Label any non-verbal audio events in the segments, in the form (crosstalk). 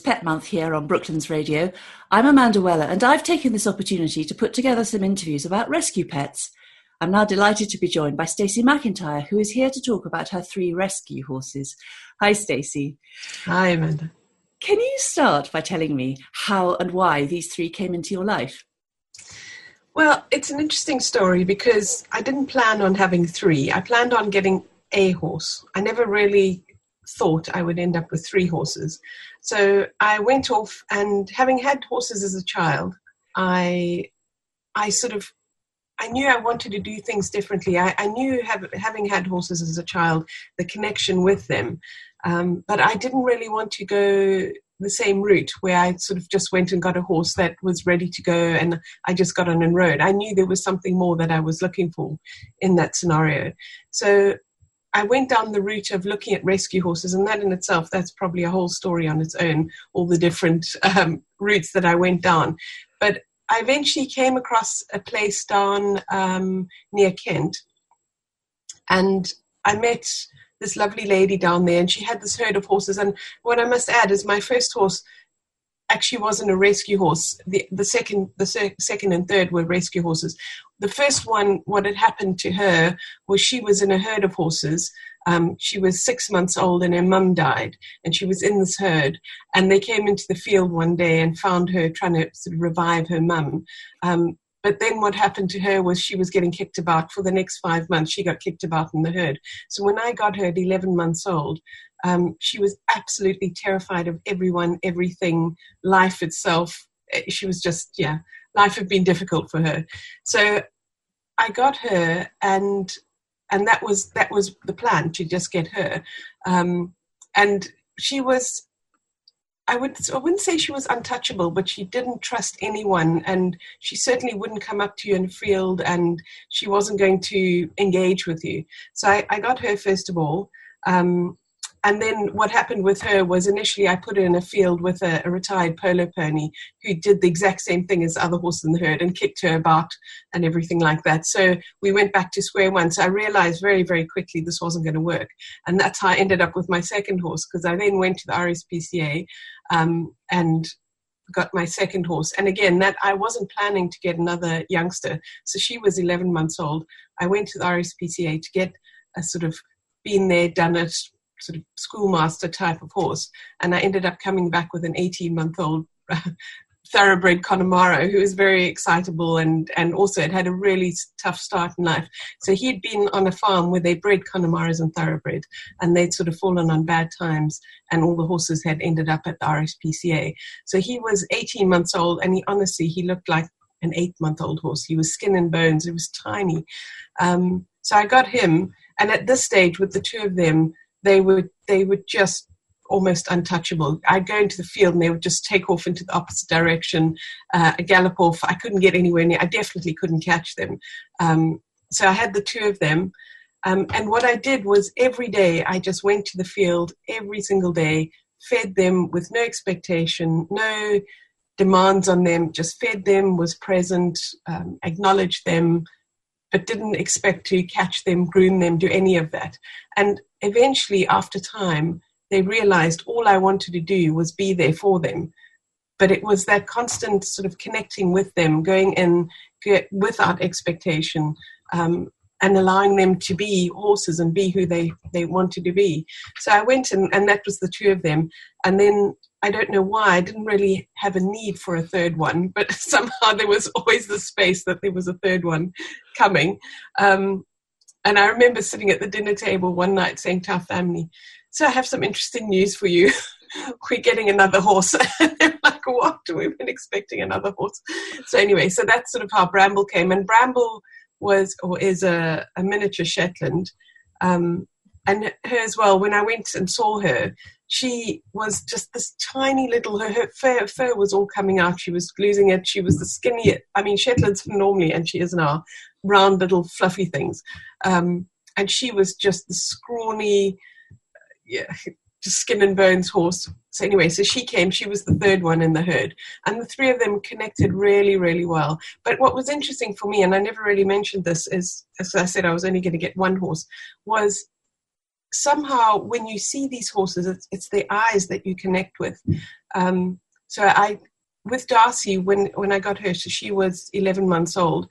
Pet Month here on Brooklands Radio. I'm Amanda Weller, and I've taken this opportunity to put together some interviews about rescue pets. I'm now delighted to be joined by Stacey McIntyre, who is here to talk about her three rescue horses. Hi, Stacey. Hi, Amanda. Can you start by telling me how and why these three came into your life? Well, it's an interesting story because I didn't plan on having three. I planned on getting a horse. I never really thought I would end up with three horses. So I went off, and having had horses as a child, I, I sort of, I knew I wanted to do things differently. I, I knew have, having had horses as a child, the connection with them, um, but I didn't really want to go the same route where I sort of just went and got a horse that was ready to go and I just got on and rode. I knew there was something more that I was looking for in that scenario. So I went down the route of looking at rescue horses, and that in itself, that's probably a whole story on its own, all the different (laughs) um, routes that I went down. But I eventually came across a place down um, near Kent, and I met this lovely lady down there, and she had this herd of horses. And what I must add is, my first horse actually wasn't a rescue horse. The, the second, the se- second and third were rescue horses. The first one, what had happened to her was she was in a herd of horses. Um, she was six months old and her mum died, and she was in this herd. And they came into the field one day and found her trying to sort of revive her mum. Um, but then what happened to her was she was getting kicked about for the next five months. She got kicked about in the herd. So when I got her at 11 months old, um, she was absolutely terrified of everyone, everything, life itself. Eh, she was just, yeah, life had been difficult for her. So I got her, and and that was that was the plan to just get her. Um, and she was, I would I wouldn't say she was untouchable, but she didn't trust anyone, and she certainly wouldn't come up to you in the field, and she wasn't going to engage with you. So I, I got her first of all. Um, and then what happened with her was initially I put her in a field with a, a, retired polo pony who did the exact same thing as the other horse in the herd and kicked her about and everything like that. So we went back to square one. So I realized very, very quickly this wasn't going to work. And that's how I ended up with my second horse because I then went to the RSPCA um, and got my second horse. And again, that I wasn't planning to get another youngster. So she was 11 months old. I went to the RSPCA to get a sort of been there, done it, sort of schoolmaster type of horse. And I ended up coming back with an 18 month old (laughs) thoroughbred Connemara who was very excitable and, and also had had a really tough start in life. So he'd been on a farm where they bred Connemaras and thoroughbred and they'd sort of fallen on bad times and all the horses had ended up at the RSPCA. So he was 18 months old and he honestly, he looked like an eight month old horse. He was skin and bones. He was tiny. Um, so I got him. And at this stage, with the two of them, they would they would just almost untouchable. I'd go into the field and they would just take off into the opposite direction, uh, gallop off. I couldn't get anywhere near. I definitely couldn't catch them. Um, so I had the two of them. Um, and what I did was every day I just went to the field every single day, fed them with no expectation, no demands on them, just fed them, was present, um, acknowledged them, but didn't expect to catch them, groom them, do any of that. And eventually, after time, they realized all I wanted to do was be there for them. But it was that constant sort of connecting with them, going in without expectation, um, and allowing them to be horses and be who they, they wanted to be. So I went and, and that was the two of them. And then I don't know why, I didn't really have a need for a third one, but (laughs) somehow there was always the space that there was a third one coming. Um, and I remember sitting at the dinner table one night saying to our family, So I have some interesting news for you. (laughs) We're getting another horse. (laughs) and they're like, What? We've been expecting another horse. So, anyway, so that's sort of how Bramble came. And Bramble was or is a, a miniature Shetland. Um, and her as well, when I went and saw her, she was just this tiny little, her, her fur, fur was all coming out. She was losing it. She was the skinniest. I mean, Shetlands normally, and she is now, round little fluffy things. Um, and she was just the scrawny, yeah, just skin and bones horse. So anyway, so she came. She was the third one in the herd, and the three of them connected really, really well. But what was interesting for me, and I never really mentioned this, is as I said, I was only going to get one horse, was somehow when you see these horses, it's, it's their eyes that you connect with. Um, so I, with Darcy, when when I got her, so she was 11 months old.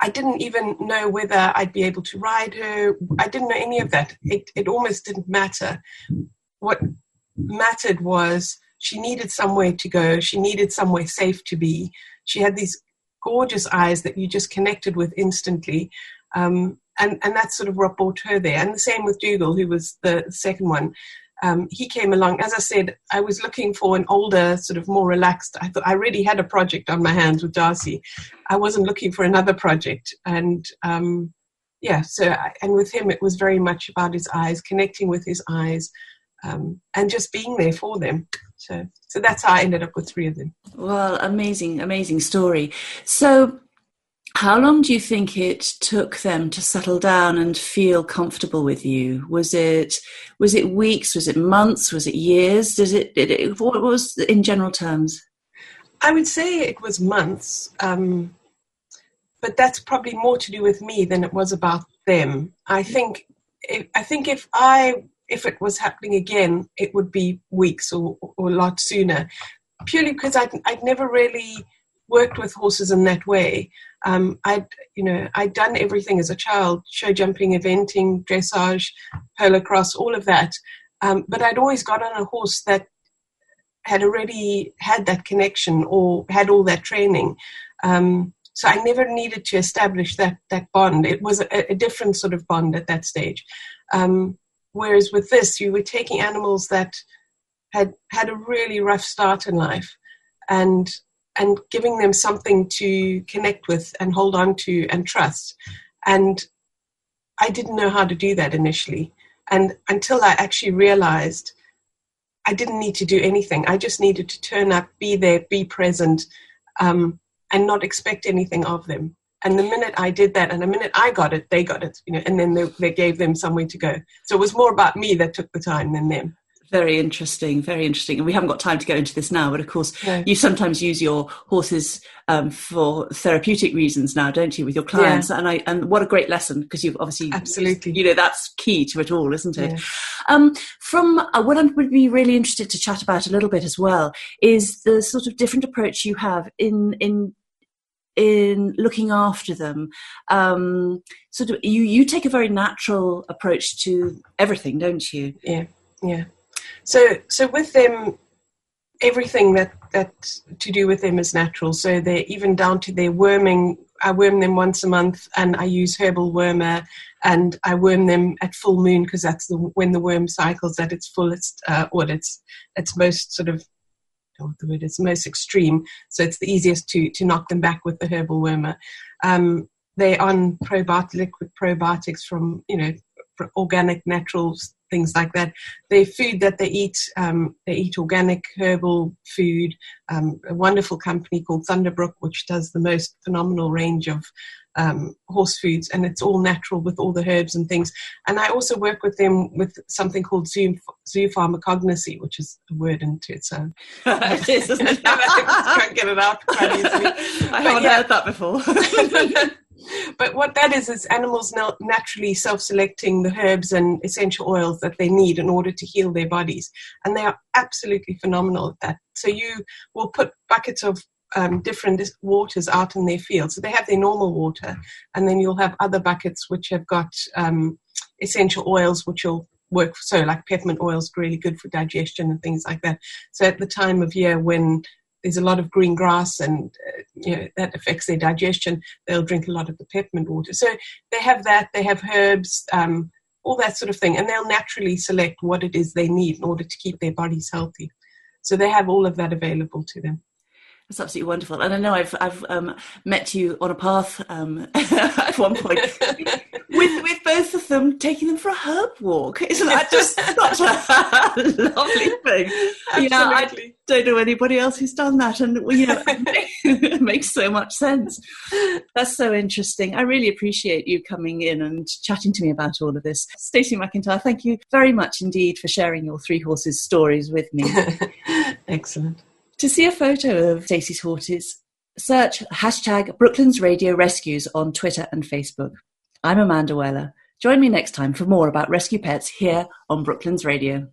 I didn't even know whether I'd be able to ride her. I didn't know any of that. It, it almost didn't matter. What mattered was she needed somewhere to go. She needed somewhere safe to be. She had these gorgeous eyes that you just connected with instantly. Um, and, and that's sort of what brought her there. And the same with Dougal, who was the second one. Um, he came along. As I said, I was looking for an older, sort of more relaxed. I thought I already had a project on my hands with Darcy. I wasn't looking for another project, and um, yeah. So, and with him, it was very much about his eyes, connecting with his eyes, um, and just being there for them. So, so that's how I ended up with three of them. Well, amazing, amazing story. So, how long do you think it took them to settle down and feel comfortable with you? Was it was it weeks? Was it months? Was it years? Does it, it what was in general terms? I would say it was months, um, but that's probably more to do with me than it was about them. I think I think if I if it was happening again, it would be weeks or, or a lot sooner, purely because I'd, I'd never really worked with horses in that way. Um, I'd, you know, I'd done everything as a child: show jumping, eventing, dressage, polocrosse, all of that. Um, but I'd always got on a horse that had already had that connection or had all that training. Um, so I never needed to establish that that bond. It was a, a different sort of bond at that stage. Um, whereas with this, you were taking animals that had had a really rough start in life, and and giving them something to connect with and hold on to and trust. And I didn't know how to do that initially. And until I actually realized I didn't need to do anything, I just needed to turn up, be there, be present, um, and not expect anything of them. And the minute I did that, and the minute I got it, they got it, you know, and then they, they gave them somewhere to go. So it was more about me that took the time than them. Very interesting, very interesting. And we haven't got time to go into this now, but of course, no. you sometimes use your horses um, for therapeutic reasons now, don't you, with your clients? Yeah. And I and what a great lesson because you've obviously absolutely, you know, that's key to it all, isn't it? Yeah. Um, from uh, what I would be really interested to chat about a little bit as well is the sort of different approach you have in in in looking after them um, sort of you you take a very natural approach to everything don't you yeah yeah so, so with them, everything that that to do with them is natural. So they're even down to their worming. I worm them once a month, and I use herbal wormer, and I worm them at full moon because that's the, when the worm cycles at its fullest, uh, or its its most sort of what the word is most extreme. So it's the easiest to to knock them back with the herbal wormer. Um, they're on probiotic liquid probiotics from you know organic natural things like that. Their food that they eat, um, they eat organic herbal food. Um, a wonderful company called Thunderbrook, which does the most phenomenal range of um, horse foods, and it's all natural with all the herbs and things. And I also work with them with something called zoo, zoo pharmacognosy, which is a word into its own. it is, (laughs) isn't it? (laughs) I can't get it out quite easily. (laughs) I haven't yeah. heard that before but what that is is animals naturally self-selecting the herbs and essential oils that they need in order to heal their bodies. And they are absolutely phenomenal at that. So you will put buckets of um, different waters out in their field. So they have their normal water and then you'll have other buckets which have got um, essential oils which will work so like peppermint oil is really good for digestion and things like that. So at the time of year when there's a lot of green grass and uh, you know that affects their digestion. They'll drink a lot of the peppermint water. So they have that they have herbs um, all that sort of thing. And they'll naturally select what it is they need in order to keep their bodies healthy. So they have all of that available to them that's absolutely wonderful. And I know I've I've um, met you on a path um, (laughs) at one point with with both of them taking them for a herb walk. Isn't that just such a (laughs) lovely thing? Absolutely. Yeah, I don't know anybody else who's done that, and you know, it (laughs) makes so much sense. That's so interesting. I really appreciate you coming in and chatting to me about all of this, Stacey McIntyre. Thank you very much indeed for sharing your three horses stories with me. Excellent. To see a photo of Stacey's horses, search hashtag Brooklands Radio Rescues on Twitter and Facebook. I'm Amanda Weller. Join me next time for more about rescue pets here on Brooklands Radio.